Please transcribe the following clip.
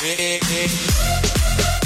Hey. it, it.